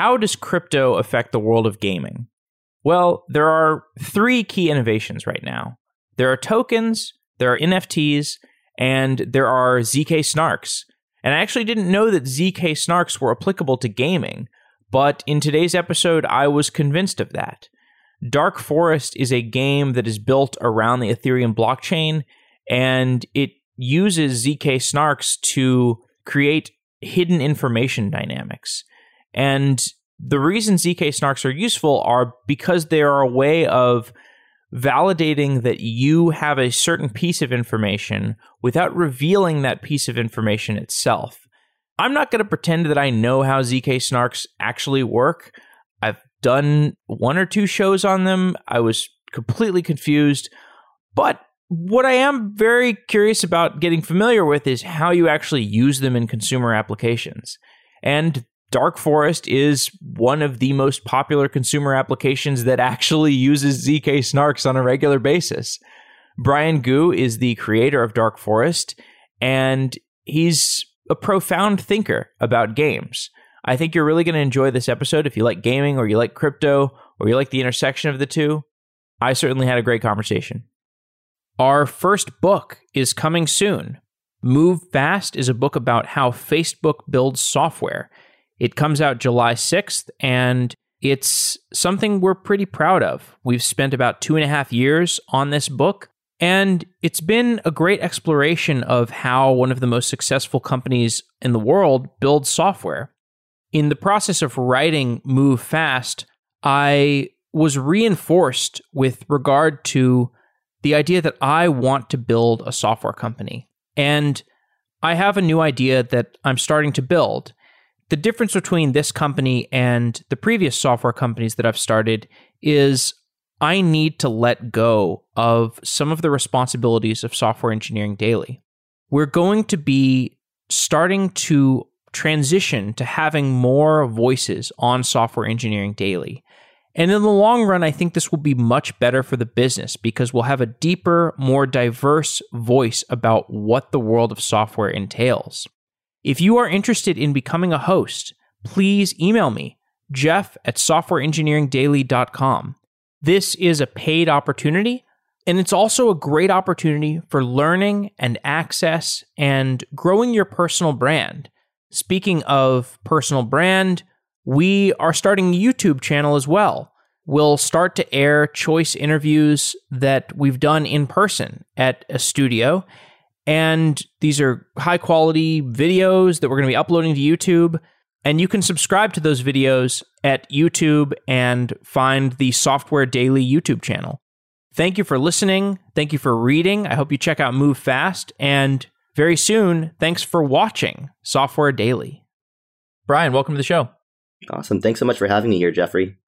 How does crypto affect the world of gaming? Well, there are three key innovations right now. There are tokens, there are NFTs, and there are ZK snarks. And I actually didn't know that ZK snarks were applicable to gaming, but in today's episode, I was convinced of that. Dark Forest is a game that is built around the Ethereum blockchain, and it uses ZK snarks to create hidden information dynamics. And the reason ZK snarks are useful are because they are a way of validating that you have a certain piece of information without revealing that piece of information itself. I'm not going to pretend that I know how ZK snarks actually work. I've done one or two shows on them. I was completely confused. But what I am very curious about getting familiar with is how you actually use them in consumer applications. And Dark Forest is one of the most popular consumer applications that actually uses ZK snarks on a regular basis. Brian Gu is the creator of Dark Forest, and he's a profound thinker about games. I think you're really going to enjoy this episode if you like gaming or you like crypto or you like the intersection of the two. I certainly had a great conversation. Our first book is coming soon. Move Fast is a book about how Facebook builds software. It comes out July 6th, and it's something we're pretty proud of. We've spent about two and a half years on this book, and it's been a great exploration of how one of the most successful companies in the world builds software. In the process of writing Move Fast, I was reinforced with regard to the idea that I want to build a software company. And I have a new idea that I'm starting to build. The difference between this company and the previous software companies that I've started is I need to let go of some of the responsibilities of software engineering daily. We're going to be starting to transition to having more voices on software engineering daily. And in the long run, I think this will be much better for the business because we'll have a deeper, more diverse voice about what the world of software entails. If you are interested in becoming a host, please email me, jeff at softwareengineeringdaily.com. This is a paid opportunity, and it's also a great opportunity for learning and access and growing your personal brand. Speaking of personal brand, we are starting a YouTube channel as well. We'll start to air choice interviews that we've done in person at a studio. And these are high quality videos that we're going to be uploading to YouTube. And you can subscribe to those videos at YouTube and find the Software Daily YouTube channel. Thank you for listening. Thank you for reading. I hope you check out Move Fast. And very soon, thanks for watching Software Daily. Brian, welcome to the show. Awesome. Thanks so much for having me here, Jeffrey.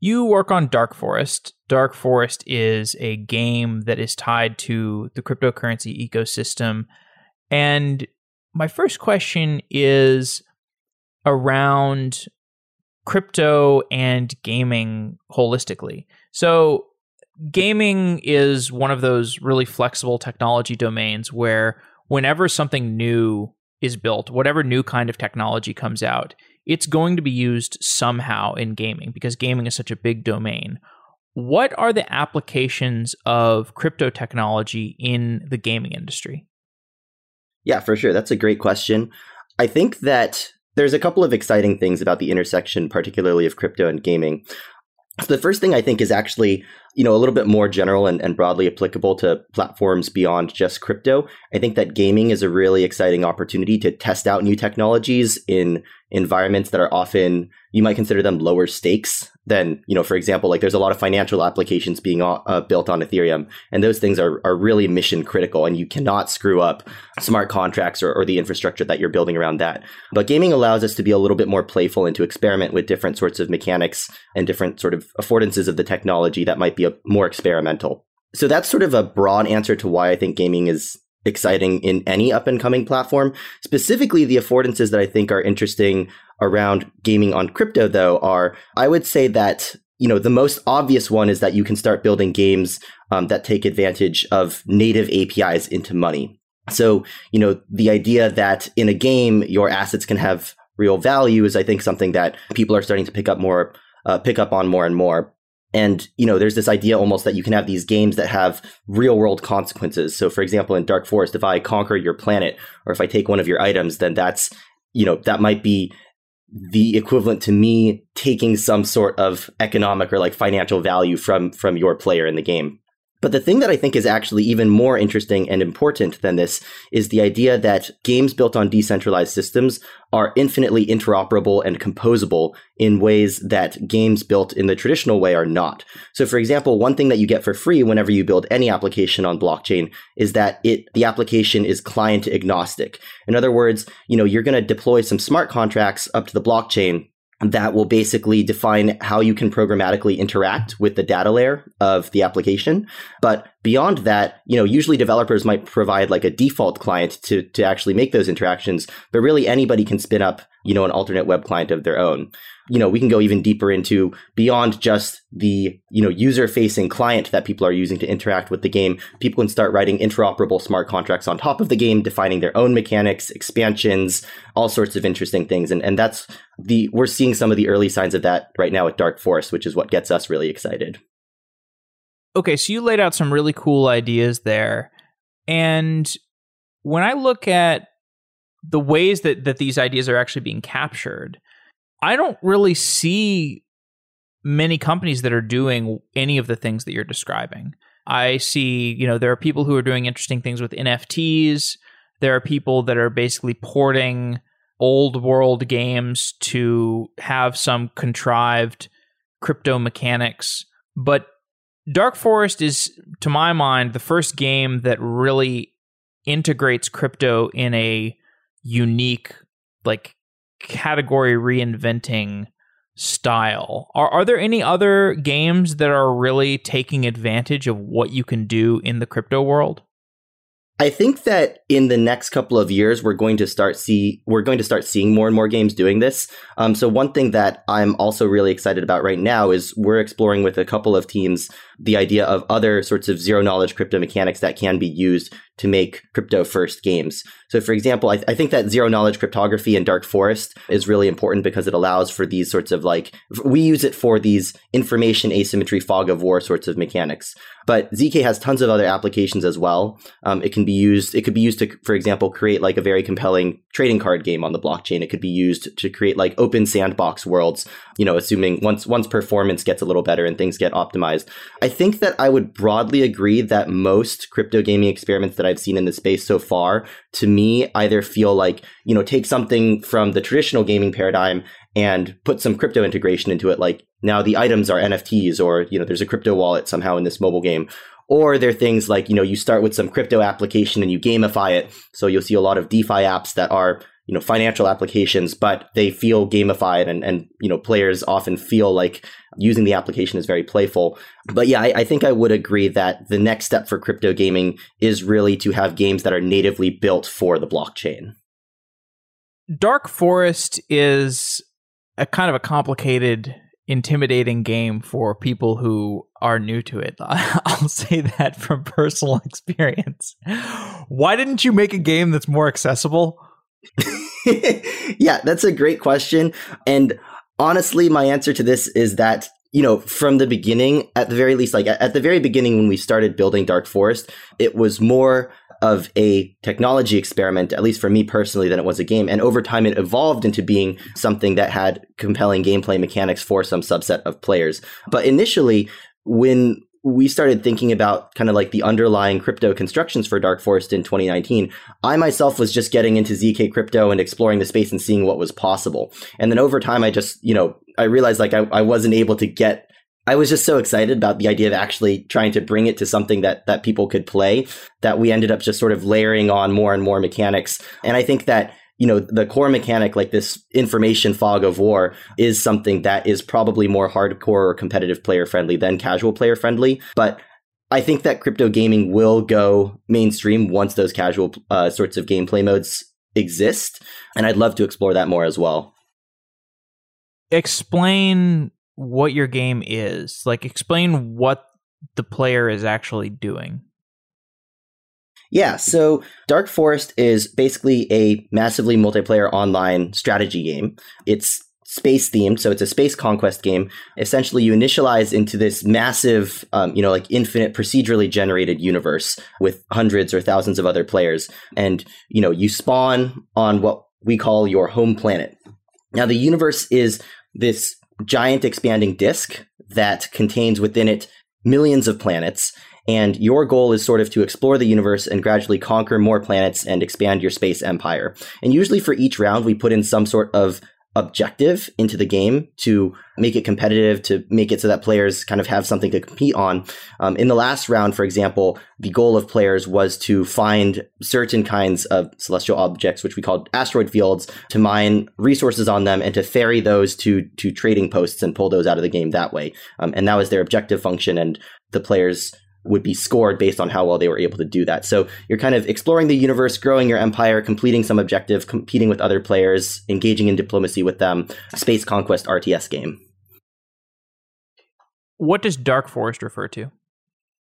You work on Dark Forest. Dark Forest is a game that is tied to the cryptocurrency ecosystem. And my first question is around crypto and gaming holistically. So, gaming is one of those really flexible technology domains where whenever something new is built, whatever new kind of technology comes out, it's going to be used somehow in gaming because gaming is such a big domain. What are the applications of crypto technology in the gaming industry? Yeah, for sure. That's a great question. I think that there's a couple of exciting things about the intersection, particularly of crypto and gaming. So the first thing I think is actually, you know, a little bit more general and, and broadly applicable to platforms beyond just crypto. I think that gaming is a really exciting opportunity to test out new technologies in environments that are often you might consider them lower stakes than you know for example like there's a lot of financial applications being uh, built on ethereum and those things are, are really mission critical and you cannot screw up smart contracts or, or the infrastructure that you're building around that. But gaming allows us to be a little bit more playful and to experiment with different sorts of mechanics and different sort of affordances of the technology that might be a, more experimental. So that's sort of a broad answer to why i think gaming is exciting in any up and coming platform. Specifically, the affordances that I think are interesting around gaming on crypto, though, are I would say that you know the most obvious one is that you can start building games um, that take advantage of native APIs into money. So you know the idea that in a game your assets can have real value is, I think, something that people are starting to pick up more, uh, pick up on more and more. And, you know, there's this idea almost that you can have these games that have real world consequences. So, for example, in Dark Forest, if I conquer your planet or if I take one of your items, then that's, you know, that might be the equivalent to me taking some sort of economic or like financial value from from your player in the game. But the thing that I think is actually even more interesting and important than this is the idea that games built on decentralized systems are infinitely interoperable and composable in ways that games built in the traditional way are not. So for example, one thing that you get for free whenever you build any application on blockchain is that it the application is client agnostic. In other words, you know, you're going to deploy some smart contracts up to the blockchain that will basically define how you can programmatically interact with the data layer of the application. But beyond that, you know, usually developers might provide like a default client to, to actually make those interactions, but really anybody can spin up, you know, an alternate web client of their own you know, we can go even deeper into beyond just the, you know, user facing client that people are using to interact with the game. People can start writing interoperable smart contracts on top of the game, defining their own mechanics, expansions, all sorts of interesting things. And, and that's the, we're seeing some of the early signs of that right now at Dark Forest, which is what gets us really excited. Okay. So you laid out some really cool ideas there. And when I look at the ways that, that these ideas are actually being captured, I don't really see many companies that are doing any of the things that you're describing. I see, you know, there are people who are doing interesting things with NFTs. There are people that are basically porting old world games to have some contrived crypto mechanics. But Dark Forest is, to my mind, the first game that really integrates crypto in a unique, like category reinventing style. Are are there any other games that are really taking advantage of what you can do in the crypto world? I think that in the next couple of years, we're going to start see we're going to start seeing more and more games doing this. Um, so one thing that I'm also really excited about right now is we're exploring with a couple of teams the idea of other sorts of zero knowledge crypto mechanics that can be used to make crypto first games. So, for example, I, th- I, think that zero knowledge cryptography in Dark Forest is really important because it allows for these sorts of like, we use it for these information asymmetry fog of war sorts of mechanics. But ZK has tons of other applications as well. Um, it can be used, it could be used to, for example, create like a very compelling trading card game on the blockchain. It could be used to create like open sandbox worlds, you know, assuming once, once performance gets a little better and things get optimized. Think that I would broadly agree that most crypto gaming experiments that I've seen in the space so far, to me, either feel like, you know, take something from the traditional gaming paradigm and put some crypto integration into it. Like now the items are NFTs or, you know, there's a crypto wallet somehow in this mobile game. Or there are things like, you know, you start with some crypto application and you gamify it. So you'll see a lot of DeFi apps that are you know financial applications but they feel gamified and and you know players often feel like using the application is very playful but yeah I, I, think i would agree that the next step for crypto gaming is really to have games that are natively built for the blockchain dark forest is a kind of a complicated intimidating game for people who are new to it. I'll say that from personal experience. Why didn't you make a game that's more accessible? yeah, that's a great question. And honestly, my answer to this is that, you know, from the beginning, at the very least, like at the very beginning when we started building Dark Forest, it was more of a technology experiment, at least for me personally, than it was a game. And over time, it evolved into being something that had compelling gameplay mechanics for some subset of players. But initially, when we started thinking about kind of like the underlying crypto constructions for Dark Forest in 2019, I myself was just getting into ZK crypto and exploring the space and seeing what was possible. And then over time, I just, you know, I realized like I, I wasn't able to get I was just so excited about the idea of actually trying to bring it to something that that people could play that we ended up just sort of layering on more and more mechanics. And I think that you know, the core mechanic, like this information fog of war, is something that is probably more hardcore or competitive player friendly than casual player friendly. But I think that crypto gaming will go mainstream once those casual uh, sorts of gameplay modes exist. And I'd love to explore that more as well. Explain what your game is. Like, explain what the player is actually doing. Yeah, so Dark Forest is basically a massively multiplayer online strategy game. It's space themed, so it's a space conquest game. Essentially, you initialize into this massive, um, you know, like infinite procedurally generated universe with hundreds or thousands of other players, and you know, you spawn on what we call your home planet. Now, the universe is this giant expanding disk that contains within it millions of planets. And your goal is sort of to explore the universe and gradually conquer more planets and expand your space empire. And usually for each round, we put in some sort of objective into the game to make it competitive, to make it so that players kind of have something to compete on. Um, in the last round, for example, the goal of players was to find certain kinds of celestial objects, which we called asteroid fields, to mine resources on them and to ferry those to to trading posts and pull those out of the game that way. Um, and that was their objective function, and the players would be scored based on how well they were able to do that. So you're kind of exploring the universe, growing your empire, completing some objective, competing with other players, engaging in diplomacy with them. Space conquest RTS game. What does Dark Forest refer to?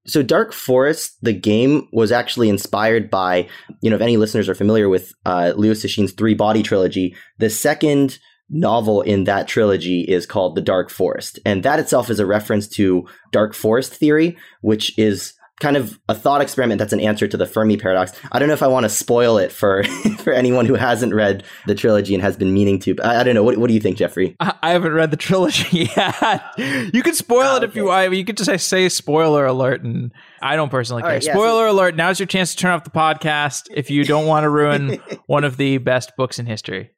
So Dark Forest, the game was actually inspired by, you know, if any listeners are familiar with uh, Liu Cixin's Three Body trilogy, the second novel in that trilogy is called The Dark Forest. And that itself is a reference to dark forest theory, which is kind of a thought experiment that's an answer to the Fermi paradox. I don't know if I want to spoil it for for anyone who hasn't read the trilogy and has been meaning to. But I, I don't know. What, what do you think, Jeffrey? I, I haven't read the trilogy yet. you could spoil oh, it if okay. you want. You could just say, say spoiler alert, and I don't personally care. Right, yeah, spoiler so- alert! Now's your chance to turn off the podcast if you don't want to ruin one of the best books in history.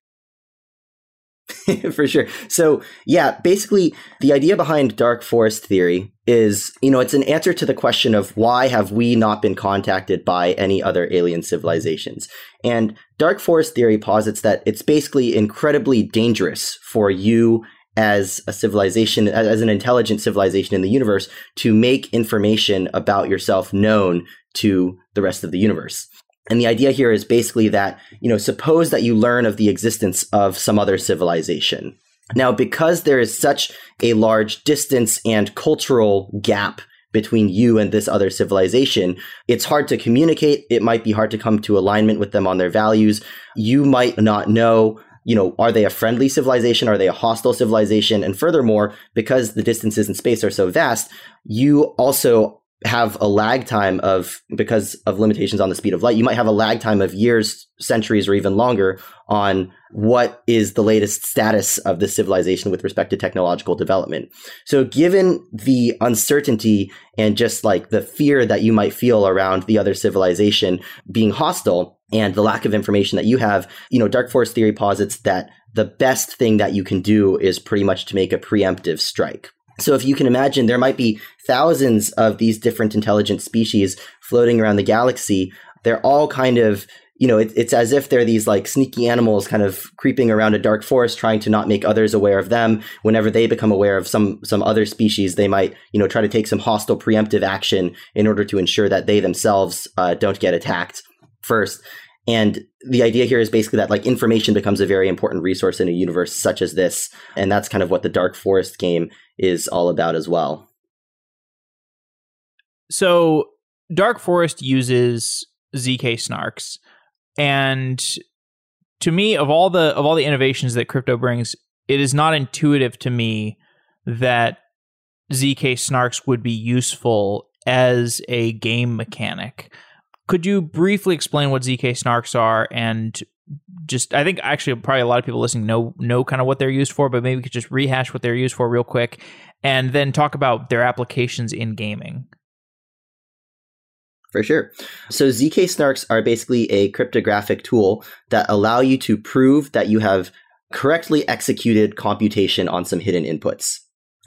for sure. So, yeah, basically, the idea behind dark forest theory is, you know, it's an answer to the question of why have we not been contacted by any other alien civilizations? And dark forest theory posits that it's basically incredibly dangerous for you as a civilization, as an intelligent civilization in the universe, to make information about yourself known to the rest of the universe. And the idea here is basically that, you know, suppose that you learn of the existence of some other civilization. Now, because there is such a large distance and cultural gap between you and this other civilization, it's hard to communicate. It might be hard to come to alignment with them on their values. You might not know you know, are they a friendly civilization? Are they a hostile civilization? And furthermore, because the distances in space are so vast, you also have a lag time of because of limitations on the speed of light you might have a lag time of years centuries or even longer on what is the latest status of the civilization with respect to technological development. So given the uncertainty and just like the fear that you might feel around the other civilization being hostile and the lack of information that you have you know dark forest theory posits that the best thing that you can do is pretty much to make a preemptive strike so if you can imagine, there might be thousands of these different intelligent species floating around the galaxy. They're all kind of, you know, it, it's as if they're these like sneaky animals kind of creeping around a dark forest, trying to not make others aware of them. Whenever they become aware of some some other species, they might, you know, try to take some hostile preemptive action in order to ensure that they themselves uh, don't get attacked first. And the idea here is basically that like information becomes a very important resource in a universe such as this. And that's kind of what the Dark Forest game is all about as well. So Dark Forest uses ZK snarks. And to me, of all the of all the innovations that crypto brings, it is not intuitive to me that ZK snarks would be useful as a game mechanic. Could you briefly explain what ZK snarks are and just I think actually probably a lot of people listening know know kind of what they're used for, but maybe we could just rehash what they're used for real quick and then talk about their applications in gaming. For sure. So ZK snarks are basically a cryptographic tool that allow you to prove that you have correctly executed computation on some hidden inputs.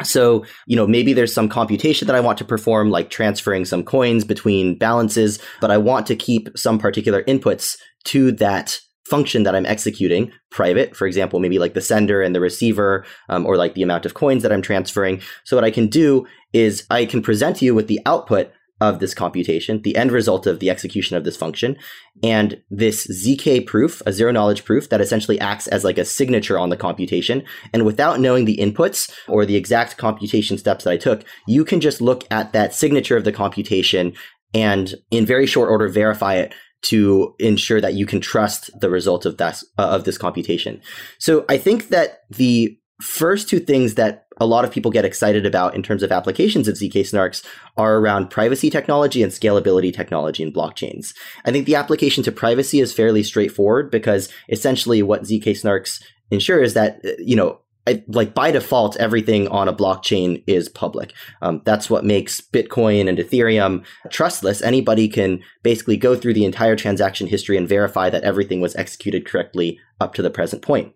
So, you know, maybe there's some computation that I want to perform, like transferring some coins between balances, but I want to keep some particular inputs to that function that I'm executing private, for example, maybe like the sender and the receiver, um, or like the amount of coins that I'm transferring. So what I can do is I can present you with the output of this computation, the end result of the execution of this function, and this ZK proof, a zero knowledge proof that essentially acts as like a signature on the computation. And without knowing the inputs or the exact computation steps that I took, you can just look at that signature of the computation and in very short order verify it to ensure that you can trust the result of this uh, of this computation. So I think that the first two things that a lot of people get excited about in terms of applications of ZK snarks are around privacy technology and scalability technology in blockchains. I think the application to privacy is fairly straightforward because essentially what ZK snarks ensure is that, you know, like by default, everything on a blockchain is public. Um, that's what makes Bitcoin and Ethereum trustless. Anybody can basically go through the entire transaction history and verify that everything was executed correctly up to the present point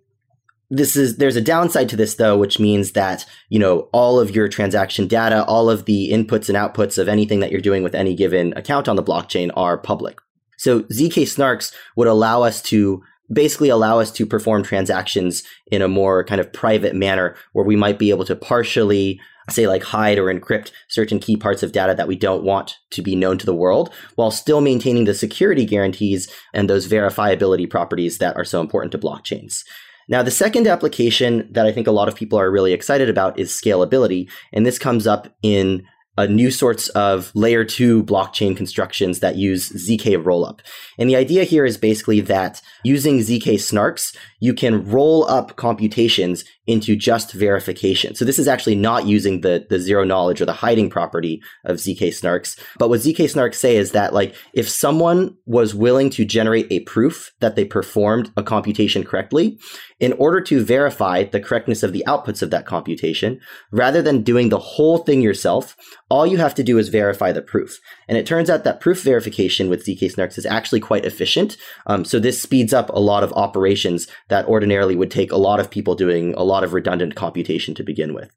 this is there's a downside to this though which means that you know all of your transaction data all of the inputs and outputs of anything that you're doing with any given account on the blockchain are public so zk snarks would allow us to basically allow us to perform transactions in a more kind of private manner where we might be able to partially say like hide or encrypt certain key parts of data that we don't want to be known to the world while still maintaining the security guarantees and those verifiability properties that are so important to blockchains now, the second application that I think a lot of people are really excited about is scalability. And this comes up in uh, new sorts of layer two blockchain constructions that use ZK rollup. And the idea here is basically that using ZK snarks, you can roll up computations into just verification. So this is actually not using the, the zero knowledge or the hiding property of ZK snarks. But what ZK snarks say is that like if someone was willing to generate a proof that they performed a computation correctly, in order to verify the correctness of the outputs of that computation, rather than doing the whole thing yourself, all you have to do is verify the proof. And it turns out that proof verification with ZK snarks is actually quite efficient. Um, so this speeds up a lot of operations that ordinarily would take a lot of people doing a lot of redundant computation to begin with.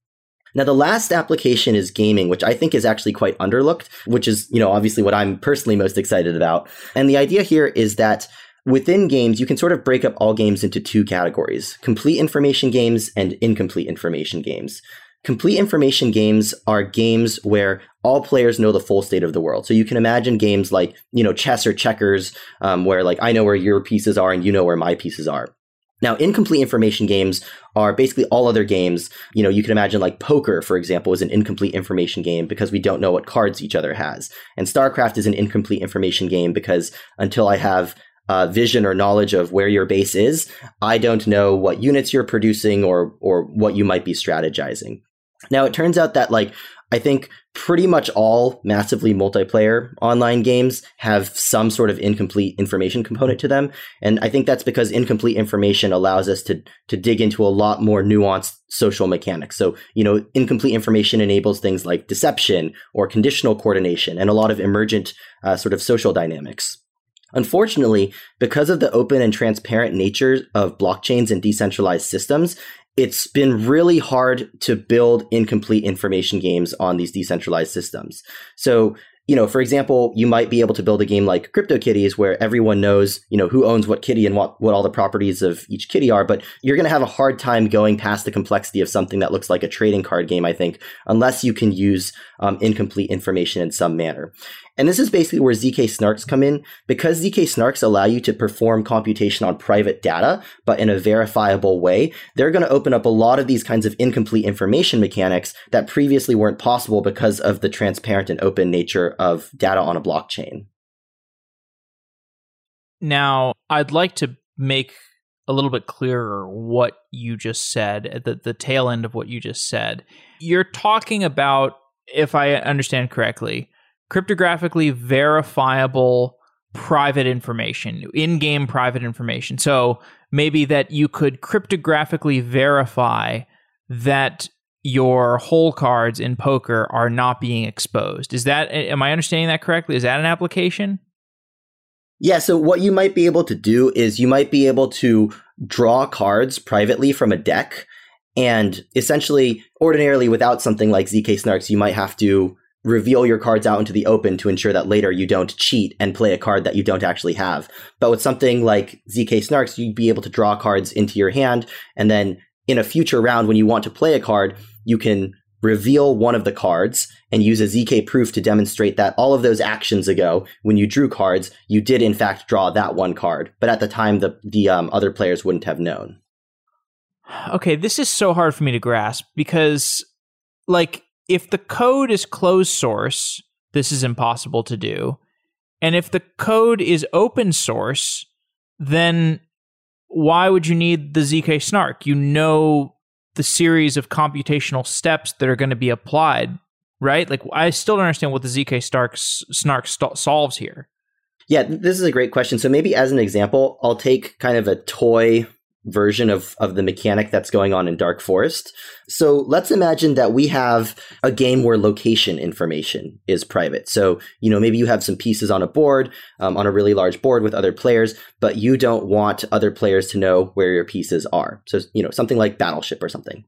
Now, the last application is gaming, which I think is actually quite underlooked, which is, you know, obviously what I'm personally most excited about. And the idea here is that within games, you can sort of break up all games into two categories complete information games and incomplete information games. Complete information games are games where all players know the full state of the world. So you can imagine games like, you know, chess or checkers, um, where like I know where your pieces are and you know where my pieces are. Now, incomplete information games are basically all other games. You know, you can imagine like poker, for example, is an incomplete information game because we don't know what cards each other has. And StarCraft is an incomplete information game because until I have uh, vision or knowledge of where your base is, I don't know what units you're producing or or what you might be strategizing. Now, it turns out that like I think pretty much all massively multiplayer online games have some sort of incomplete information component to them. And I think that's because incomplete information allows us to, to dig into a lot more nuanced social mechanics. So, you know, incomplete information enables things like deception or conditional coordination and a lot of emergent uh, sort of social dynamics. Unfortunately, because of the open and transparent nature of blockchains and decentralized systems, it's been really hard to build incomplete information games on these decentralized systems. So, you know, for example, you might be able to build a game like CryptoKitties where everyone knows, you know, who owns what kitty and what, what all the properties of each kitty are, but you're going to have a hard time going past the complexity of something that looks like a trading card game, I think, unless you can use um, incomplete information in some manner. And this is basically where ZK snarks come in. Because ZK snarks allow you to perform computation on private data, but in a verifiable way, they're going to open up a lot of these kinds of incomplete information mechanics that previously weren't possible because of the transparent and open nature of data on a blockchain. Now, I'd like to make a little bit clearer what you just said at the, the tail end of what you just said. You're talking about, if I understand correctly, cryptographically verifiable private information, in game private information. So maybe that you could cryptographically verify that your hole cards in poker are not being exposed. Is that, am I understanding that correctly? Is that an application? Yeah, so what you might be able to do is you might be able to draw cards privately from a deck. And essentially, ordinarily, without something like ZK Snarks, you might have to reveal your cards out into the open to ensure that later you don't cheat and play a card that you don't actually have. But with something like ZK Snarks, you'd be able to draw cards into your hand, and then in a future round, when you want to play a card, you can reveal one of the cards and use a ZK proof to demonstrate that all of those actions ago, when you drew cards, you did in fact draw that one card. But at the time, the the um, other players wouldn't have known. Okay, this is so hard for me to grasp because, like, if the code is closed source, this is impossible to do. And if the code is open source, then why would you need the ZK snark? You know the series of computational steps that are going to be applied, right? Like I still don't understand what the ZK snark st- solves here. Yeah, this is a great question. So maybe as an example, I'll take kind of a toy version of, of the mechanic that's going on in Dark Forest. So let's imagine that we have a game where location information is private. So, you know, maybe you have some pieces on a board, um, on a really large board with other players, but you don't want other players to know where your pieces are. So, you know, something like Battleship or something.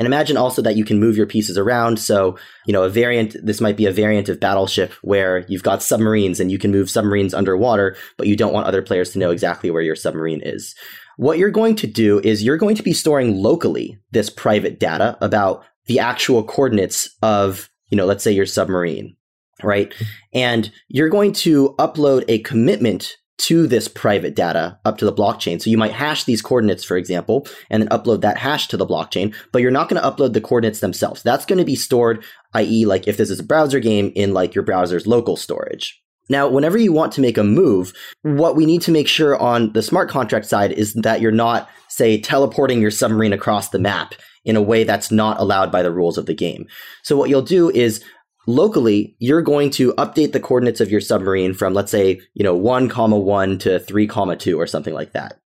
And imagine also that you can move your pieces around. So, you know, a variant, this might be a variant of Battleship where you've got submarines and you can move submarines underwater, but you don't want other players to know exactly where your submarine is. What you're going to do is you're going to be storing locally this private data about the actual coordinates of, you know, let's say your submarine, right? And you're going to upload a commitment to this private data up to the blockchain. So you might hash these coordinates, for example, and then upload that hash to the blockchain, but you're not going to upload the coordinates themselves. That's going to be stored, i.e., like if this is a browser game in like your browser's local storage. Now, whenever you want to make a move, what we need to make sure on the smart contract side is that you're not, say, teleporting your submarine across the map in a way that's not allowed by the rules of the game. So what you'll do is locally, you're going to update the coordinates of your submarine from, let's say, you know, 1 comma 1 to 3 comma 2 or something like that.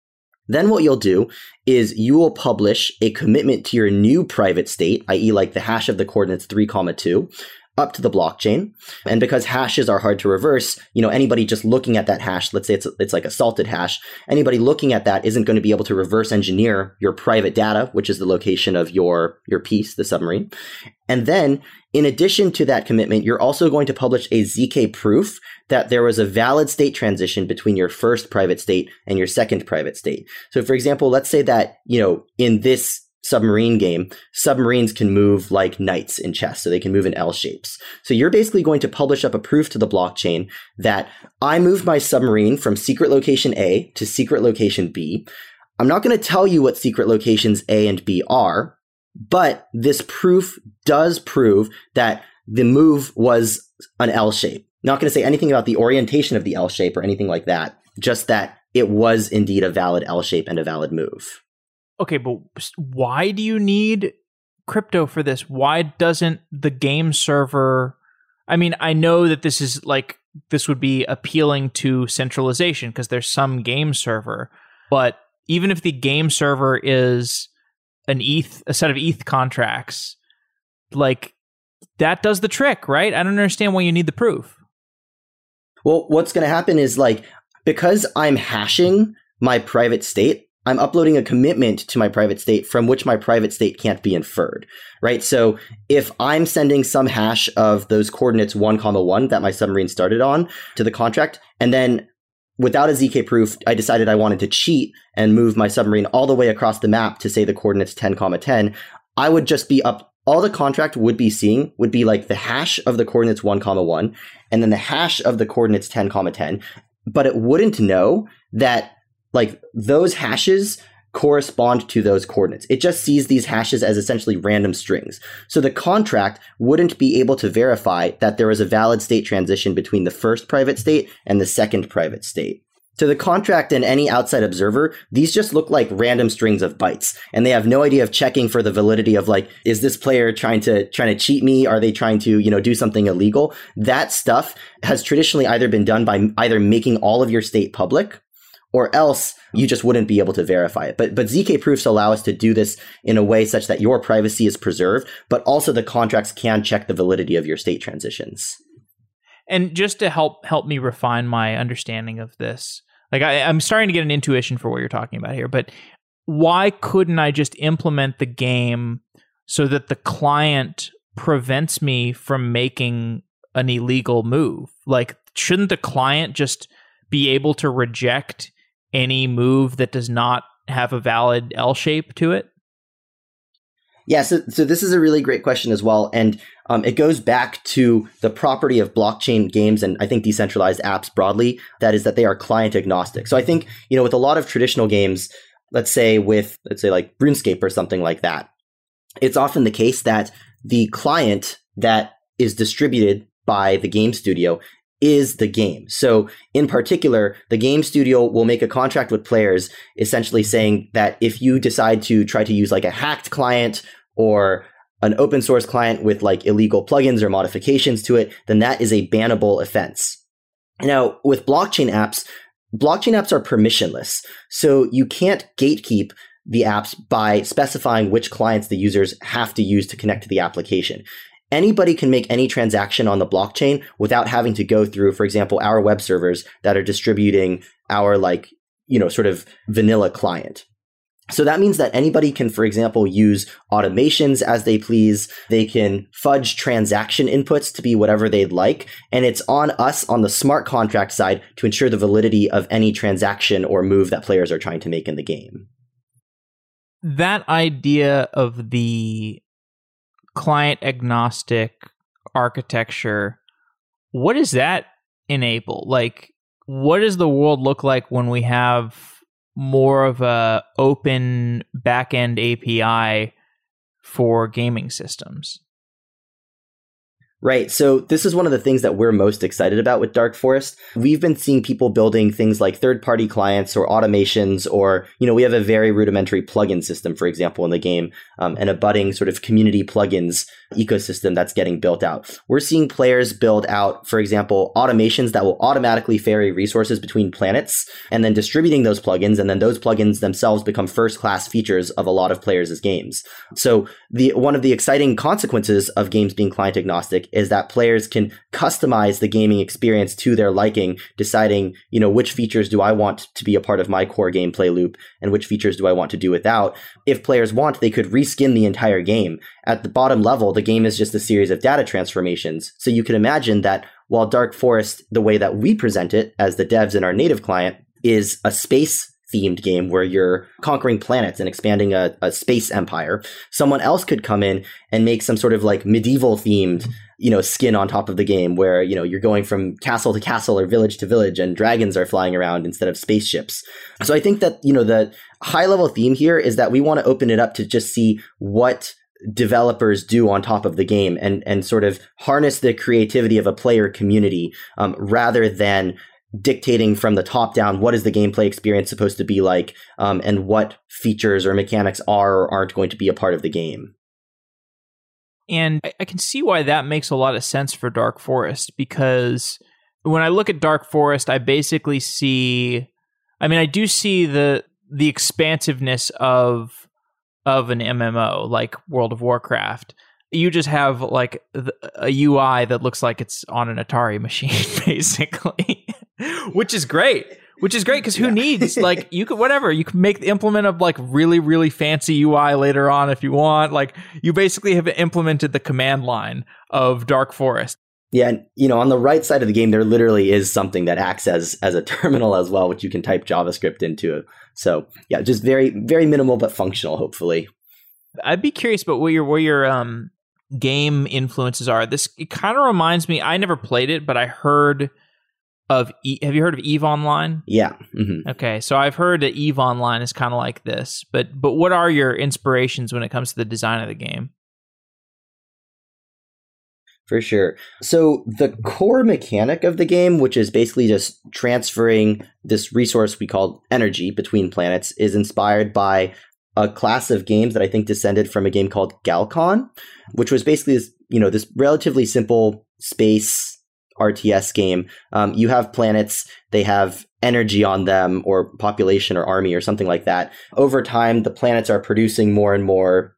Then what you'll do is you will publish a commitment to your new private state, i.e. like the hash of the coordinates 3 comma 2, up to the blockchain. And because hashes are hard to reverse, you know, anybody just looking at that hash, let's say it's, it's like a salted hash, anybody looking at that isn't going to be able to reverse engineer your private data, which is the location of your, your piece, the submarine. And then in addition to that commitment, you're also going to publish a ZK proof that there was a valid state transition between your first private state and your second private state. So for example, let's say that, you know, in this submarine game, submarines can move like knights in chess, so they can move in L shapes. So you're basically going to publish up a proof to the blockchain that I moved my submarine from secret location A to secret location B. I'm not going to tell you what secret locations A and B are, but this proof does prove that the move was an L shape. Not going to say anything about the orientation of the L shape or anything like that, just that it was indeed a valid L shape and a valid move okay, but why do you need crypto for this? Why doesn't the game server? I mean, I know that this is like this would be appealing to centralization because there's some game server, but even if the game server is an ETH, a set of ETH contracts, like that does the trick, right? I don't understand why you need the proof. Well, what's going to happen is like because I'm hashing my private state, I'm uploading a commitment to my private state from which my private state can't be inferred, right? So if I'm sending some hash of those coordinates one comma one that my submarine started on to the contract, and then without a ZK proof, I decided I wanted to cheat and move my submarine all the way across the map to say the coordinates 10 comma 10, I would just be up all the contract would be seeing would be like the hash of the coordinates 1 comma 1 and then the hash of the coordinates 10 comma 10 but it wouldn't know that like those hashes correspond to those coordinates. It just sees these hashes as essentially random strings. So the contract wouldn't be able to verify that there is a valid state transition between the first private state and the second private state. To the contract and any outside observer, these just look like random strings of bytes, and they have no idea of checking for the validity of like, is this player trying to trying to cheat me? Are they trying to you know do something illegal? That stuff has traditionally either been done by either making all of your state public or else you just wouldn't be able to verify it. But but ZK proofs allow us to do this in a way such that your privacy is preserved, but also the contracts can check the validity of your state transitions. And just to help help me refine my understanding of this, like I, I'm starting to get an intuition for what you're talking about here, but why couldn't I just implement the game so that the client prevents me from making an illegal move? Like, shouldn't the client just be able to reject any move that does not have a valid L shape to it? Yeah, so, so this is a really great question as well. And um, it goes back to the property of blockchain games and I think decentralized apps broadly. That is that they are client agnostic. So I think, you know, with a lot of traditional games, let's say with, let's say like RuneScape or something like that, it's often the case that the client that is distributed by the game studio is the game. So, in particular, the game studio will make a contract with players essentially saying that if you decide to try to use like a hacked client or an open source client with like illegal plugins or modifications to it, then that is a bannable offense. Now, with blockchain apps, blockchain apps are permissionless. So you can't gatekeep the apps by specifying which clients the users have to use to connect to the application anybody can make any transaction on the blockchain without having to go through, for example, our web servers that are distributing our like, you know, sort of vanilla client. So that means that anybody can, for example, use automations as they please. They can fudge transaction inputs to be whatever they'd like. And it's on us on the smart contract side to ensure the validity of any transaction or move that players are trying to make in the game. That idea of the client agnostic architecture, what does that enable? Like, what does the world look like when we have more of a open backend API for gaming systems? Right. So this is one of the things that we're most excited about with Dark Forest. We've been seeing people building things like third-party clients or automations, or you know, we have a very rudimentary plugin system, for example, in the game, um, and a budding sort of community plugins ecosystem that's getting built out. We're seeing players build out, for example, automations that will automatically ferry resources between planets, and then distributing those plugins, and then those plugins themselves become first-class features of a lot of players' games. So the one of the exciting consequences of games being client agnostic is that players can customize the gaming experience to their liking, deciding, you know, which features do I want to be a part of my core gameplay loop and which features do I want to do without. If players want, they could reskin the entire game. At the bottom level, the game is just a series of data transformations. So you can imagine that while Dark Forest, the way that we present it as the devs in our native client, is a space themed game where you're conquering planets and expanding a, a, space empire. Someone else could come in and make some sort of like medieval themed, you know, skin on top of the game where, you know, you're going from castle to castle or village to village and dragons are flying around instead of spaceships. So I think that, you know, the high level theme here is that we want to open it up to just see what developers do on top of the game and and sort of harness the creativity of a player community um, rather than dictating from the top down what is the gameplay experience supposed to be like um, and what features or mechanics are or aren't going to be a part of the game and i can see why that makes a lot of sense for dark forest because when i look at dark forest i basically see i mean i do see the the expansiveness of of an mmo like world of warcraft you just have like a UI that looks like it's on an Atari machine, basically, which is great. Which is great because who yeah. needs like you could whatever you can make the implement of like really really fancy UI later on if you want. Like you basically have implemented the command line of Dark Forest. Yeah, and you know, on the right side of the game, there literally is something that acts as as a terminal as well, which you can type JavaScript into. So yeah, just very very minimal but functional, hopefully. I'd be curious about what your what your um game influences are. This it kind of reminds me. I never played it, but I heard of. E- have you heard of Eve Online? Yeah. Mm-hmm. Okay, so I've heard that Eve Online is kind of like this. But but what are your inspirations when it comes to the design of the game? For sure. So the core mechanic of the game, which is basically just transferring this resource we call energy between planets, is inspired by a class of games that I think descended from a game called Galcon, which was basically this, you know, this relatively simple space RTS game. Um, you have planets, they have energy on them, or population or army or something like that. Over time, the planets are producing more and more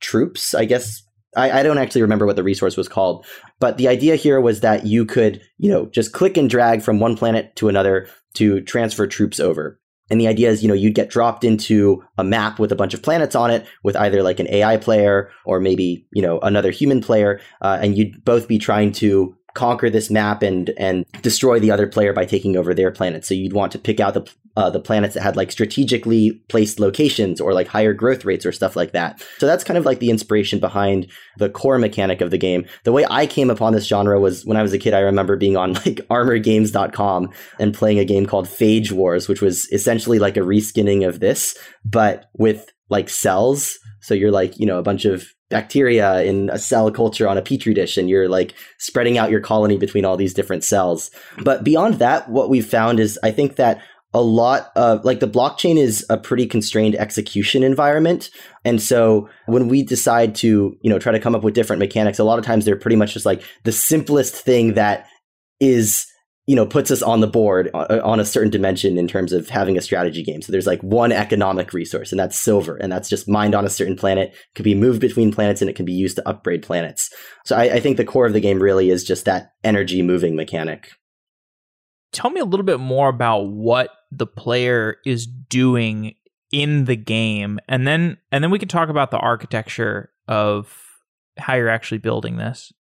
troops, I guess. I, I don't actually remember what the resource was called, but the idea here was that you could, you know, just click and drag from one planet to another to transfer troops over. And the idea is, you know, you'd get dropped into a map with a bunch of planets on it with either like an AI player or maybe, you know, another human player. Uh, and you'd both be trying to conquer this map and and destroy the other player by taking over their planet. So you'd want to pick out the uh, the planets that had like strategically placed locations or like higher growth rates or stuff like that. So that's kind of like the inspiration behind the core mechanic of the game. The way I came upon this genre was when I was a kid. I remember being on like ArmorGames.com and playing a game called Phage Wars, which was essentially like a reskinning of this, but with like cells. So you're like you know a bunch of bacteria in a cell culture on a petri dish and you're like spreading out your colony between all these different cells. But beyond that, what we've found is I think that a lot of like the blockchain is a pretty constrained execution environment and so when we decide to you know try to come up with different mechanics a lot of times they're pretty much just like the simplest thing that is you know puts us on the board uh, on a certain dimension in terms of having a strategy game. So there's like one economic resource and that's silver and that's just mined on a certain planet. It could be moved between planets and it can be used to upgrade planets. So I, I think the core of the game really is just that energy moving mechanic. Tell me a little bit more about what the player is doing in the game and then and then we can talk about the architecture of how you're actually building this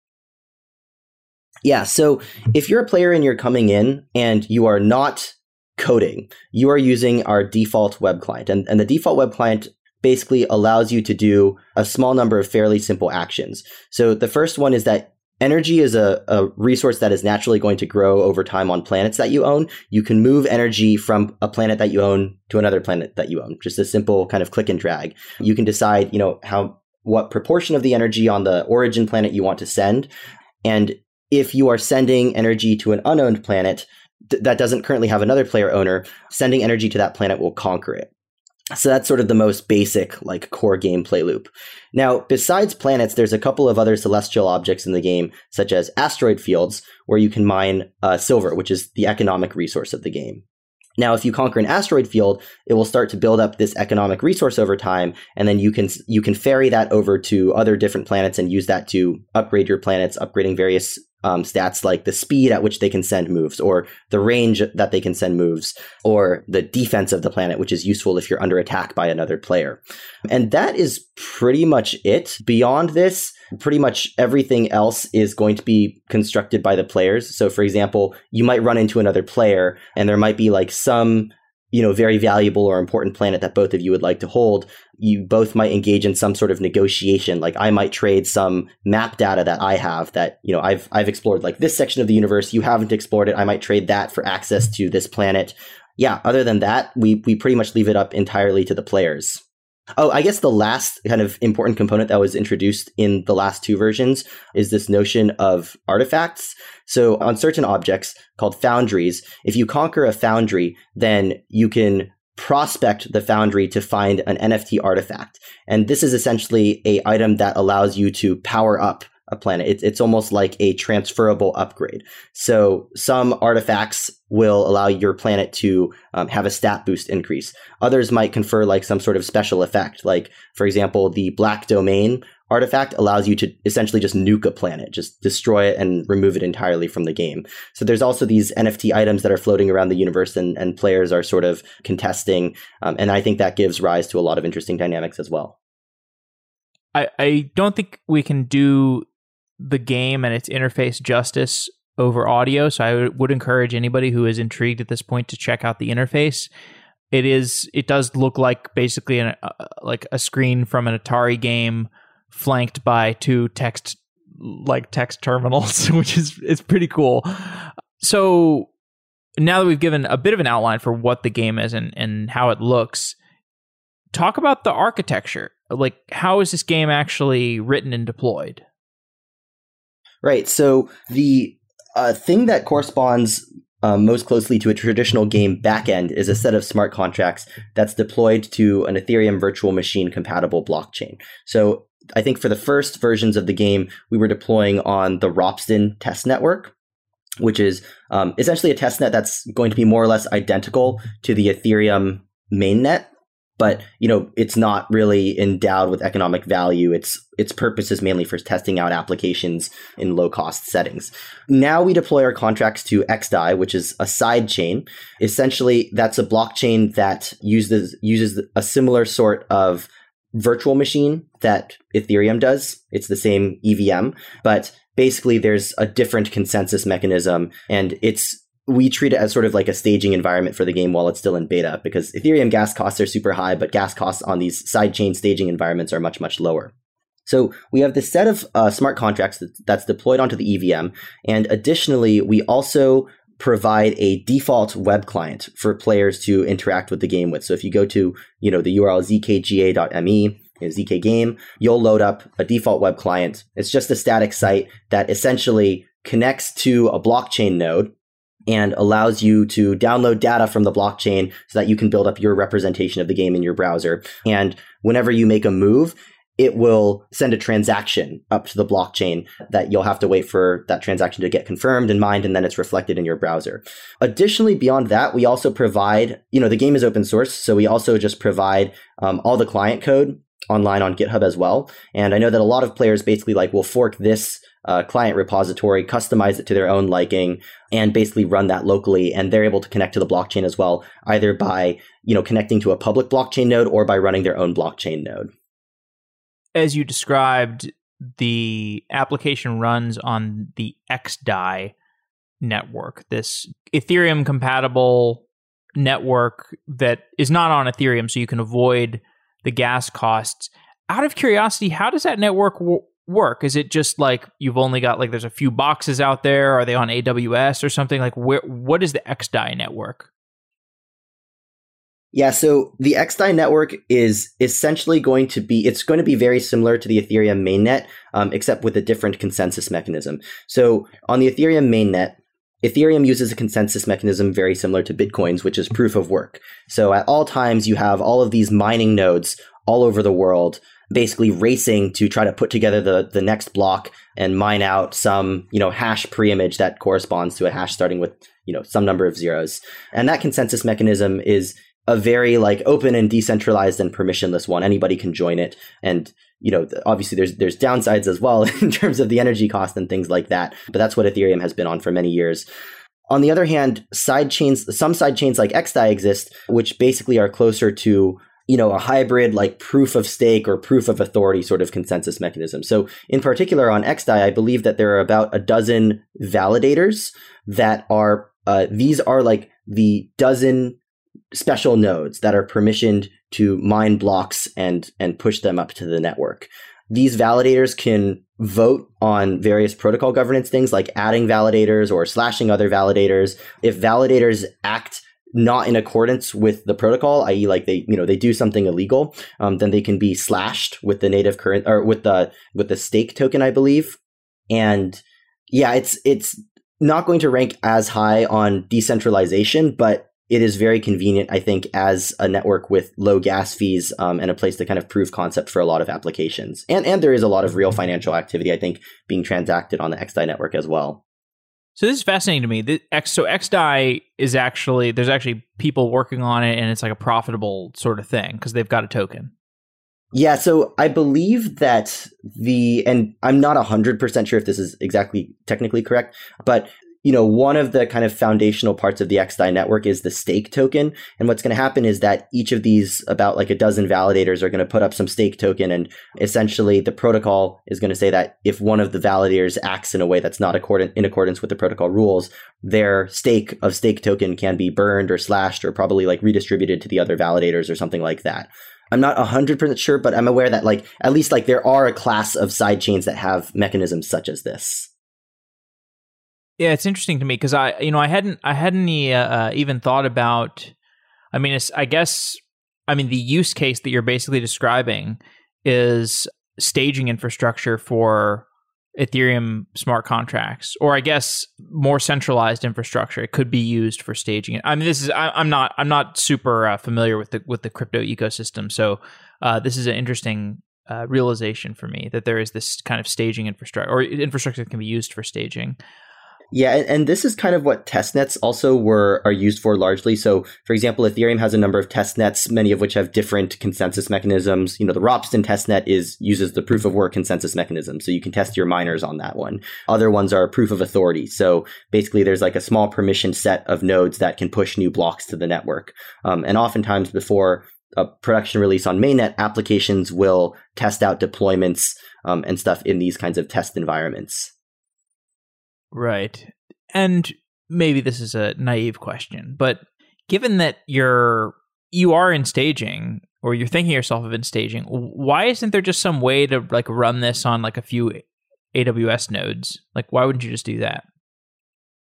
yeah so if you're a player and you're coming in and you are not coding you are using our default web client and, and the default web client basically allows you to do a small number of fairly simple actions so the first one is that energy is a, a resource that is naturally going to grow over time on planets that you own. You can move energy from a planet that you own to another planet that you own. Just a simple kind of click and drag. You can decide, you know, how what proportion of the energy on the origin planet you want to send. And if you are sending energy to an unowned planet th- that doesn't currently have another player owner, sending energy to that planet will conquer it. So that's sort of the most basic, like core gameplay loop. Now, besides planets, there's a couple of other celestial objects in the game, such as asteroid fields, where you can mine uh, silver, which is the economic resource of the game. Now, if you conquer an asteroid field, it will start to build up this economic resource over time, and then you can you can ferry that over to other different planets and use that to upgrade your planets, upgrading various um, stats like the speed at which they can send moves, or the range that they can send moves, or the defense of the planet, which is useful if you're under attack by another player. And that is pretty much it. Beyond this, pretty much everything else is going to be constructed by the players. So, for example, you might run into another player, and there might be like some you know very valuable or important planet that both of you would like to hold you both might engage in some sort of negotiation. Like i might trade some map data that i have that you know i've i've explored like this section of the universe. You haven't explored it. I might trade that for access to this planet. Yeah other than that we we pretty much leave it up entirely to the players Oh, I guess the last kind of important component that was introduced in the last two versions is this notion of artifacts. So on certain objects called foundries, if you conquer a foundry, then you can prospect the foundry to find an NFT artifact. And this is essentially a item that allows you to power up a planet. It's, it's almost like a transferable upgrade. So some artifacts will allow your planet to um, have a stat boost increase. Others might confer like some sort of special effect. Like, for example, the black domain artifact allows you to essentially just nuke a planet, just destroy it and remove it entirely from the game. So there's also these NFT items that are floating around the universe and, and players are sort of contesting. Um, and I think that gives rise to a lot of interesting dynamics as well. I, I don't think we can do the game and its interface justice over audio. So I would encourage anybody who is intrigued at this point to check out the interface. It is it does look like basically an, uh, like a screen from an Atari game flanked by two text like text terminals, which is is pretty cool. So now that we've given a bit of an outline for what the game is and, and how it looks, talk about the architecture. Like how is this game actually written and deployed? Right. So the uh, thing that corresponds um, most closely to a traditional game backend is a set of smart contracts that's deployed to an Ethereum virtual machine compatible blockchain. So I think for the first versions of the game, we were deploying on the Ropsten test network, which is um, essentially a test net that's going to be more or less identical to the Ethereum mainnet but you know it's not really endowed with economic value. Its its purpose is mainly for testing out applications in low cost settings. Now we deploy our contracts to xdai which is a side chain. Essentially that's a blockchain that uses uses a similar sort of virtual machine that ethereum does. It's the same evm but basically there's a different consensus mechanism and it's we treat it as sort of like a staging environment for the game while it's still in beta because Ethereum gas costs are super high, but gas costs on these sidechain staging environments are much, much lower. So we have this set of uh, smart contracts that, that's deployed onto the EVM. And additionally, we also provide a default web client for players to interact with the game with. So if you go to, you know, the URL zkga.me you know, ZK Game, you'll load up a default web client. It's just a static site that essentially connects to a blockchain node and allows you to download data from the blockchain so that you can build up your representation of the game in your browser. And whenever you make a move, it will send a transaction up to the blockchain that you'll have to wait for that transaction to get confirmed and mined, and then it's reflected in your browser. Additionally, beyond that, we also provide, you know, the game is open source, so we also just provide um, all the client code online on GitHub as well. And I know that a lot of players basically like will fork this uh, client repository, customize it to their own liking, and basically run that locally. And they're able to connect to the blockchain as well, either by you know connecting to a public blockchain node or by running their own blockchain node as you described, the application runs on the XDAI network, this Ethereum compatible network that is not on Ethereum, so you can avoid the gas costs. Out of curiosity, how does that network w- work? Is it just like you've only got like there's a few boxes out there? Are they on AWS or something? Like where? What is the XDAI network? Yeah, so the XDAI network is essentially going to be, it's going to be very similar to the Ethereum mainnet, um, except with a different consensus mechanism. So on the Ethereum mainnet, Ethereum uses a consensus mechanism very similar to Bitcoin's, which is proof of work. So at all times, you have all of these mining nodes all over the world basically racing to try to put together the, the next block and mine out some, you know, hash preimage that corresponds to a hash starting with, you know, some number of zeros. And that consensus mechanism is a very like open and decentralized and permissionless one. Anybody can join it, and you know obviously there's there's downsides as well in terms of the energy cost and things like that. But that's what Ethereum has been on for many years. On the other hand, side chains, some side chains like XDAI exist, which basically are closer to you know a hybrid like proof of stake or proof of authority sort of consensus mechanism. So in particular on XDAI, I believe that there are about a dozen validators that are uh, these are like the dozen special nodes that are permissioned to mine blocks and and push them up to the network. These validators can vote on various protocol governance things like adding validators or slashing other validators. If validators act not in accordance with the protocol, i.e., like they you know they do something illegal, um, then they can be slashed with the native current or with the with the stake token, I believe. And yeah, it's it's not going to rank as high on decentralization, but it is very convenient, I think, as a network with low gas fees um, and a place to kind of prove concept for a lot of applications. And and there is a lot of real financial activity, I think, being transacted on the XDAI network as well. So this is fascinating to me. The X, so XDAI is actually there's actually people working on it, and it's like a profitable sort of thing because they've got a token. Yeah, so I believe that the, and I'm not 100% sure if this is exactly technically correct, but you know, one of the kind of foundational parts of the XDAI network is the stake token. And what's going to happen is that each of these, about like a dozen validators, are going to put up some stake token. And essentially, the protocol is going to say that if one of the validators acts in a way that's not accordant, in accordance with the protocol rules, their stake of stake token can be burned or slashed or probably like redistributed to the other validators or something like that. I'm not 100% sure, but I'm aware that like at least like there are a class of side chains that have mechanisms such as this. Yeah, it's interesting to me because I, you know, I hadn't, I hadn't uh, even thought about. I mean, I guess, I mean, the use case that you're basically describing is staging infrastructure for Ethereum smart contracts, or I guess more centralized infrastructure. It could be used for staging. I mean, this is I, am not I'm not super uh, familiar with the with the crypto ecosystem, so uh, this is an interesting uh, realization for me that there is this kind of staging infrastructure or infrastructure that can be used for staging. Yeah, and, and, this is kind of what testnets also were are used for largely. So, for example, Ethereum has a number of testnets, many of which have different consensus mechanisms. You know, the Ropsten testnet is uses the proof of work consensus mechanism, so you can test your miners on that one. Other ones are proof of authority. So basically, there's like a small permission set of nodes that can push new blocks to the network. Um, and oftentimes, before a production release on mainnet, applications will test out deployments um, and stuff in these kinds of test environments. Right. And maybe this is a naive question, but given that you're you are in staging or you're thinking yourself of in staging, why isn't there just some way to like run this on like a few AWS nodes? Like why wouldn't you just do that?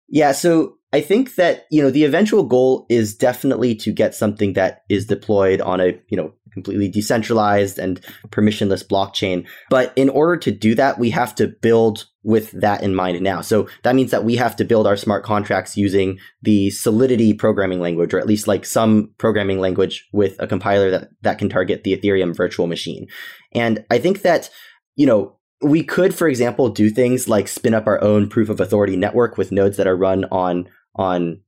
Yeah, so I think that, you know, the eventual goal is definitely to get something that is deployed on a, you know, completely decentralized and permissionless blockchain. But in order to do that, we have to build with that in mind now. So that means that we have to build our smart contracts using the Solidity programming language, or at least like some programming language with a compiler that, that can target the Ethereum virtual machine. And I think that, you know, we could, for example, do things like spin up our own proof of authority network with nodes that are run on on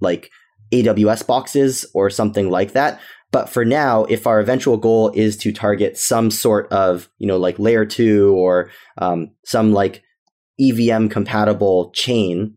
like AWS boxes or something like that. But for now, if our eventual goal is to target some sort of, you know, like layer two or um, some like EVM compatible chain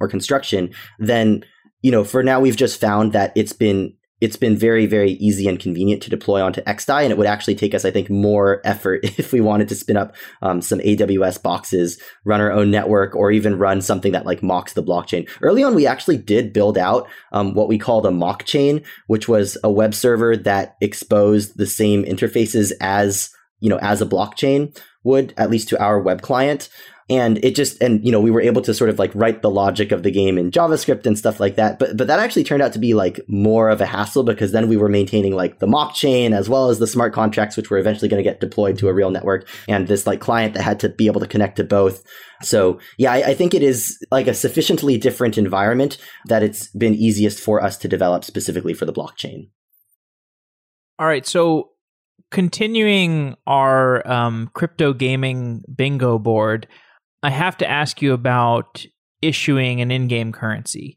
or construction, then, you know, for now we've just found that it's been it's been very, very easy and convenient to deploy onto XDAI, and it would actually take us, I think, more effort if we wanted to spin up um, some AWS boxes, run our own network, or even run something that like mocks the blockchain. Early on, we actually did build out um, what we called a mock chain, which was a web server that exposed the same interfaces as you know as a blockchain would, at least to our web client and it just and you know we were able to sort of like write the logic of the game in javascript and stuff like that. But but that actually turned out to be like more of a hassle because then we were maintaining like the mock chain as well as the smart contracts which were eventually going to get deployed to a real network and this like client that had to be able to connect to both. So yeah I, I think it is like a sufficiently different environment that it's been easiest for us to develop specifically for the blockchain. All right so continuing our um, crypto gaming bingo board I have to ask you about issuing an in-game currency.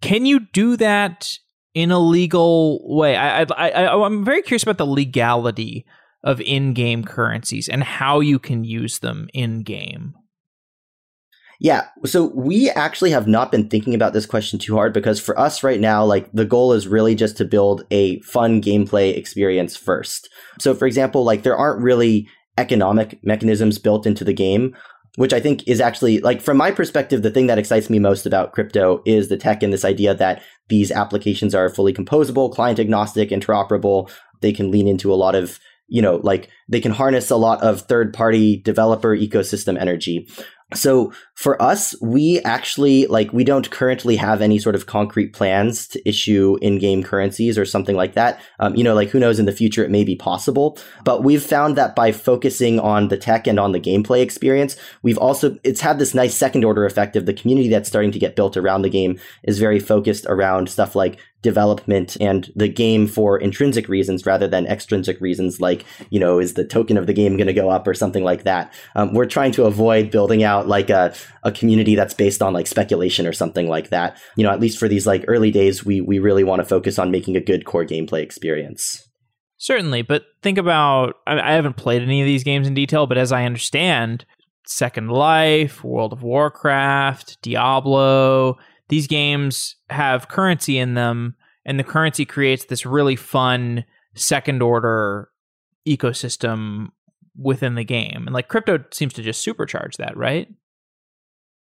Can you do that in a legal way? I, I, I, I'm very curious about the legality of in-game currencies and how you can use them in-game. Yeah, so we actually have not been thinking about this question too hard because for us right now, like the goal is really just to build a fun gameplay experience first. So, for example, like there aren't really economic mechanisms built into the game which I think is actually like from my perspective, the thing that excites me most about crypto is the tech and this idea that these applications are fully composable, client agnostic, interoperable. They can lean into a lot of you know, like they can harness a lot of third party developer ecosystem energy. So for us, we actually like we don't currently have any sort of concrete plans to issue in-game currencies or something like that. Um, you know, like who knows in the future it may be possible. But we've found that by focusing on the tech and on the gameplay experience, we've also it's had this nice second order effect of the community that's starting to get built around the game is very focused around stuff like development and the game for intrinsic reasons rather than extrinsic reasons like you know is the token of the game going to go up or something like that um, we're trying to avoid building out like a, a community that's based on like speculation or something like that you know at least for these like early days we we really want to focus on making a good core gameplay experience certainly but think about I, I haven't played any of these games in detail but as i understand second life world of warcraft diablo these games have currency in them, and the currency creates this really fun second order ecosystem within the game. And like crypto seems to just supercharge that, right?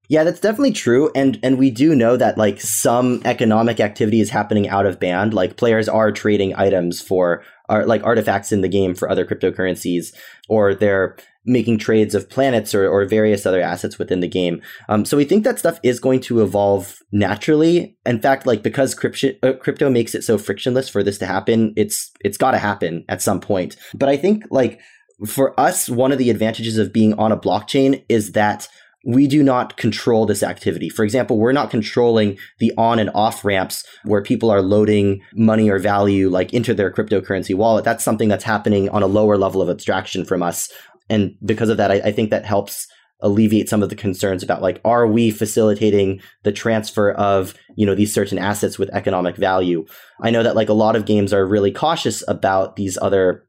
Yeah, that's definitely true. And and we do know that like some economic activity is happening out of band. Like players are trading items for are like artifacts in the game for other cryptocurrencies, or they're making trades of planets or, or various other assets within the game. Um, so we think that stuff is going to evolve naturally. In fact, like because crypto, uh, crypto makes it so frictionless for this to happen, it's it's got to happen at some point. But I think like for us, one of the advantages of being on a blockchain is that we do not control this activity. For example, we're not controlling the on and off ramps where people are loading money or value like into their cryptocurrency wallet. That's something that's happening on a lower level of abstraction from us. And because of that, I, I think that helps alleviate some of the concerns about like, are we facilitating the transfer of, you know, these certain assets with economic value? I know that like a lot of games are really cautious about these other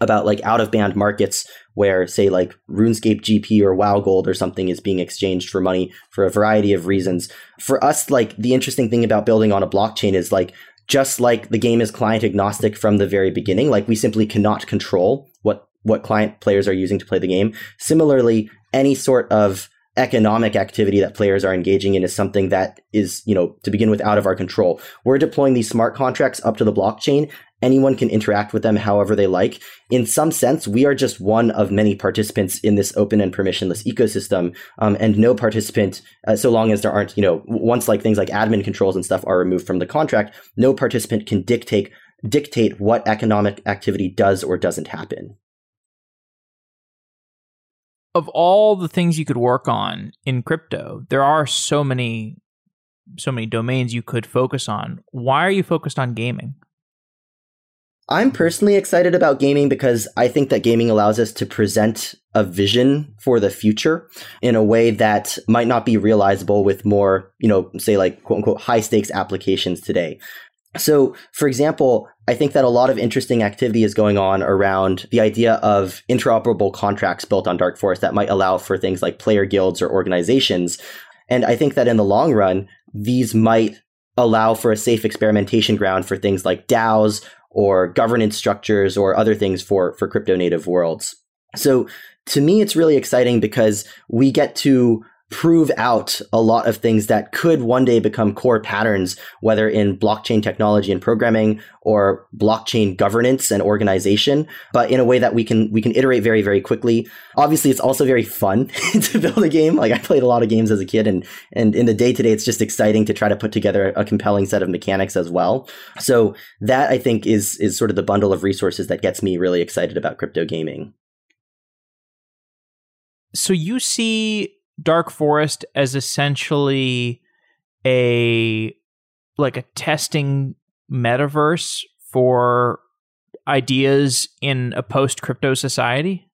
about like out of band markets where say like RuneScape GP or WoW Gold or something is being exchanged for money for a variety of reasons. For us, like the interesting thing about building on a blockchain is like just like the game is client agnostic from the very beginning, like we simply cannot control what what client players are using to play the game. Similarly, any sort of economic activity that players are engaging in is something that is, you know, to begin with out of our control. We're deploying these smart contracts up to the blockchain. Anyone can interact with them however they like. In some sense, we are just one of many participants in this open and permissionless ecosystem. Um, and no participant, uh, so long as there aren't, you know, once like things like admin controls and stuff are removed from the contract, no participant can dictate dictate what economic activity does or doesn't happen of all the things you could work on in crypto, there are so many so many domains you could focus on. Why are you focused on gaming? I'm personally excited about gaming because I think that gaming allows us to present a vision for the future in a way that might not be realizable with more, you know, say like quote unquote high stakes applications today. So, for example, I think that a lot of interesting activity is going on around the idea of interoperable contracts built on Dark Forest that might allow for things like player guilds or organizations. And I think that in the long run, these might allow for a safe experimentation ground for things like DAOs or governance structures or other things for, for crypto native worlds. So to me, it's really exciting because we get to prove out a lot of things that could one day become core patterns, whether in blockchain technology and programming or blockchain governance and organization, but in a way that we can we can iterate very very quickly. Obviously, it's also very fun to build a game. Like I played a lot of games as a kid, and and in the day to day, it's just exciting to try to put together a compelling set of mechanics as well. So that I think is is sort of the bundle of resources that gets me really excited about crypto gaming. So you see Dark Forest as essentially a like a testing metaverse for ideas in a post crypto society?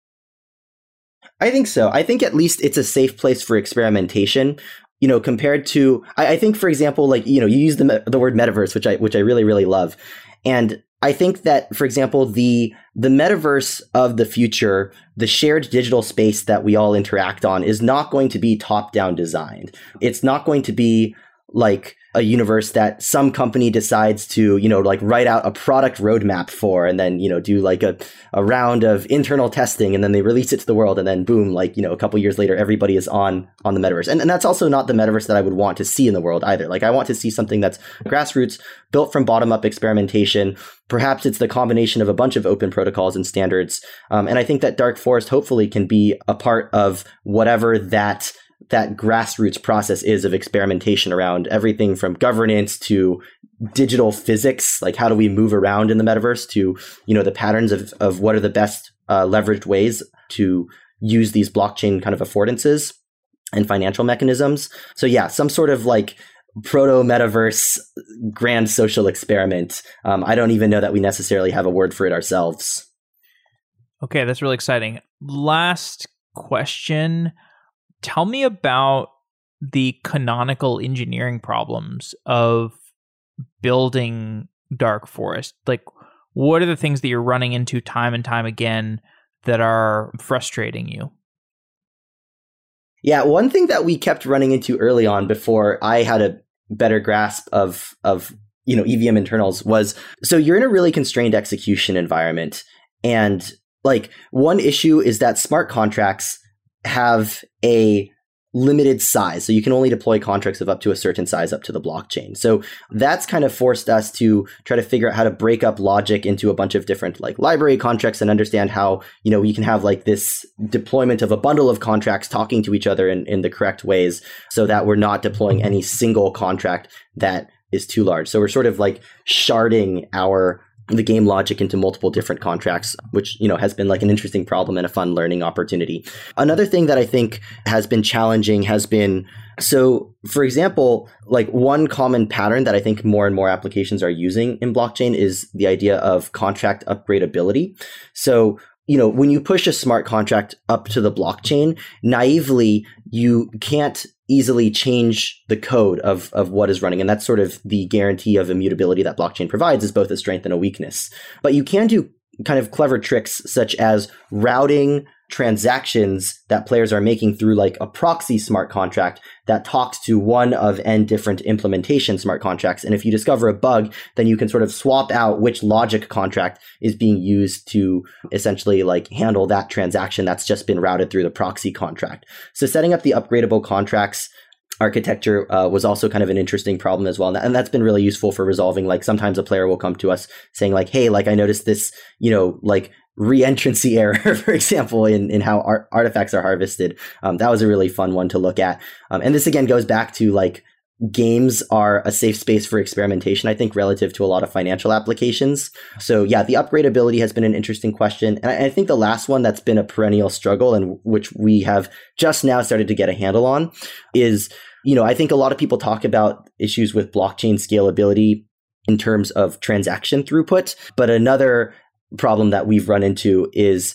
I think so. I think at least it's a safe place for experimentation. You know, compared to, I, I think, for example, like you know, you use the the word metaverse, which I which I really really love, and I think that, for example, the the metaverse of the future, the shared digital space that we all interact on, is not going to be top down designed. It's not going to be like a universe that some company decides to, you know, like write out a product roadmap for and then, you know, do like a, a round of internal testing and then they release it to the world and then boom, like, you know, a couple years later, everybody is on, on the metaverse. And, and that's also not the metaverse that I would want to see in the world either. Like I want to see something that's grassroots, built from bottom up experimentation. Perhaps it's the combination of a bunch of open protocols and standards. Um, and I think that Dark Forest hopefully can be a part of whatever that that grassroots process is of experimentation around everything from governance to digital physics like how do we move around in the metaverse to you know the patterns of, of what are the best uh, leveraged ways to use these blockchain kind of affordances and financial mechanisms. So yeah some sort of like proto metaverse grand social experiment. Um, i don't even know that we necessarily have a word for it ourselves. Okay that's really exciting. Last question tell me about the canonical engineering problems of building Dark Forest. Like, what are the things that you're running into time and time again that are frustrating you? Yeah, one thing that we kept running into early on before I had a better grasp of of you know EVM internals was so you're in a really constrained execution environment and like one issue is that smart contracts have a limited size. So you can only deploy contracts of up to a certain size up to the blockchain. So that's kind of forced us to try to figure out how to break up logic into a bunch of different like library contracts and understand how, you know, you can have like this deployment of a bundle of contracts talking to each other in, in the correct ways so that we're not deploying any single contract that is too large. So we're sort of like sharding our the game logic into multiple different contracts, which, you know, has been like an interesting problem and a fun learning opportunity. Another thing that I think has been challenging has been so, for example, like one common pattern that I think more and more applications are using in blockchain is the idea of contract upgradability. So, you know, when you push a smart contract up to the blockchain, naively, you can't easily change the code of, of what is running. And that's sort of the guarantee of immutability that blockchain provides is both a strength and a weakness. But you can do kind of clever tricks such as routing transactions that players are making through like a proxy smart contract that talks to one of n different implementation smart contracts. And if you discover a bug, then you can sort of swap out which logic contract is being used to essentially like handle that transaction that's just been routed through the proxy contract. So setting up the upgradable contracts architecture uh, was also kind of an interesting problem as well and that's been really useful for resolving like sometimes a player will come to us saying like hey like i noticed this you know like reentrancy error, for example, in, in how art- artifacts are harvested. Um, that was a really fun one to look at. Um, and this again goes back to like games are a safe space for experimentation, I think, relative to a lot of financial applications. So yeah, the upgradability has been an interesting question. And I, I think the last one that's been a perennial struggle and which we have just now started to get a handle on is, you know, I think a lot of people talk about issues with blockchain scalability in terms of transaction throughput. But another problem that we've run into is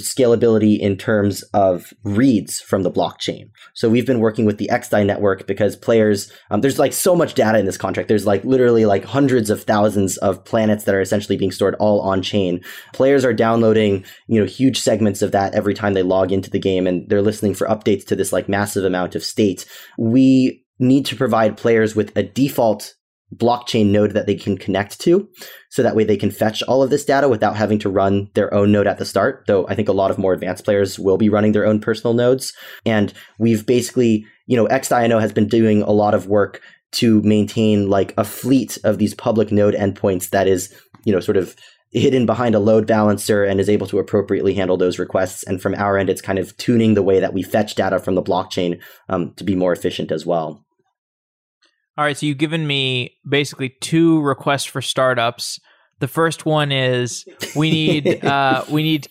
scalability in terms of reads from the blockchain. So we've been working with the XDAI network because players, um, there's like so much data in this contract. There's like literally like hundreds of thousands of planets that are essentially being stored all on chain. Players are downloading, you know, huge segments of that every time they log into the game and they're listening for updates to this like massive amount of state. We need to provide players with a default blockchain node that they can connect to. So that way they can fetch all of this data without having to run their own node at the start. Though I think a lot of more advanced players will be running their own personal nodes. And we've basically, you know, XDINO has been doing a lot of work to maintain like a fleet of these public node endpoints that is, you know, sort of hidden behind a load balancer and is able to appropriately handle those requests. And from our end, it's kind of tuning the way that we fetch data from the blockchain um, to be more efficient as well. All right, so you've given me basically two requests for startups. The first one is we need uh, we need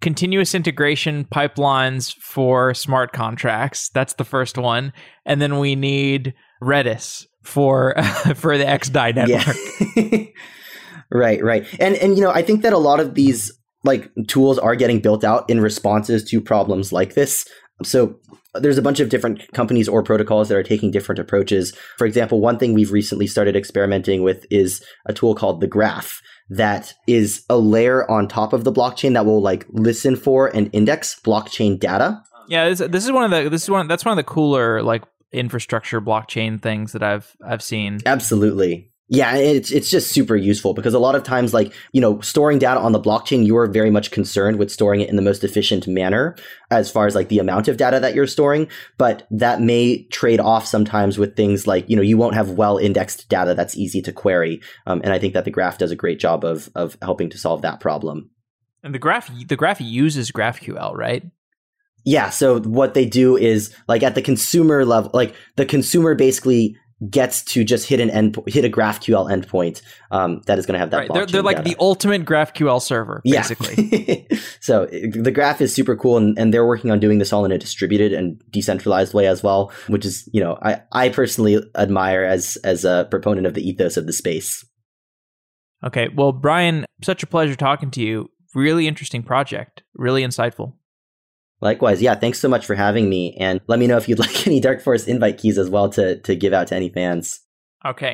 continuous integration pipelines for smart contracts. That's the first one, and then we need Redis for for the XDAI network. Yeah. right, right, and and you know I think that a lot of these like tools are getting built out in responses to problems like this. So there's a bunch of different companies or protocols that are taking different approaches. For example, one thing we've recently started experimenting with is a tool called the Graph that is a layer on top of the blockchain that will like listen for and index blockchain data. Yeah, this, this is one of the this is one that's one of the cooler like infrastructure blockchain things that I've I've seen. Absolutely. Yeah, it's it's just super useful because a lot of times, like you know, storing data on the blockchain, you are very much concerned with storing it in the most efficient manner as far as like the amount of data that you're storing. But that may trade off sometimes with things like you know you won't have well indexed data that's easy to query, um, and I think that the graph does a great job of of helping to solve that problem. And the graph the graph uses GraphQL, right? Yeah. So what they do is like at the consumer level, like the consumer basically gets to just hit an end hit a GraphQL endpoint um, that is going to have that. Right. They're, they're like data. the ultimate GraphQL server, basically. Yeah. so the graph is super cool, and, and they're working on doing this all in a distributed and decentralized way as well, which is you know I I personally admire as as a proponent of the ethos of the space. Okay, well, Brian, such a pleasure talking to you. Really interesting project. Really insightful. Likewise, yeah. Thanks so much for having me, and let me know if you'd like any Dark Forest invite keys as well to to give out to any fans. Okay,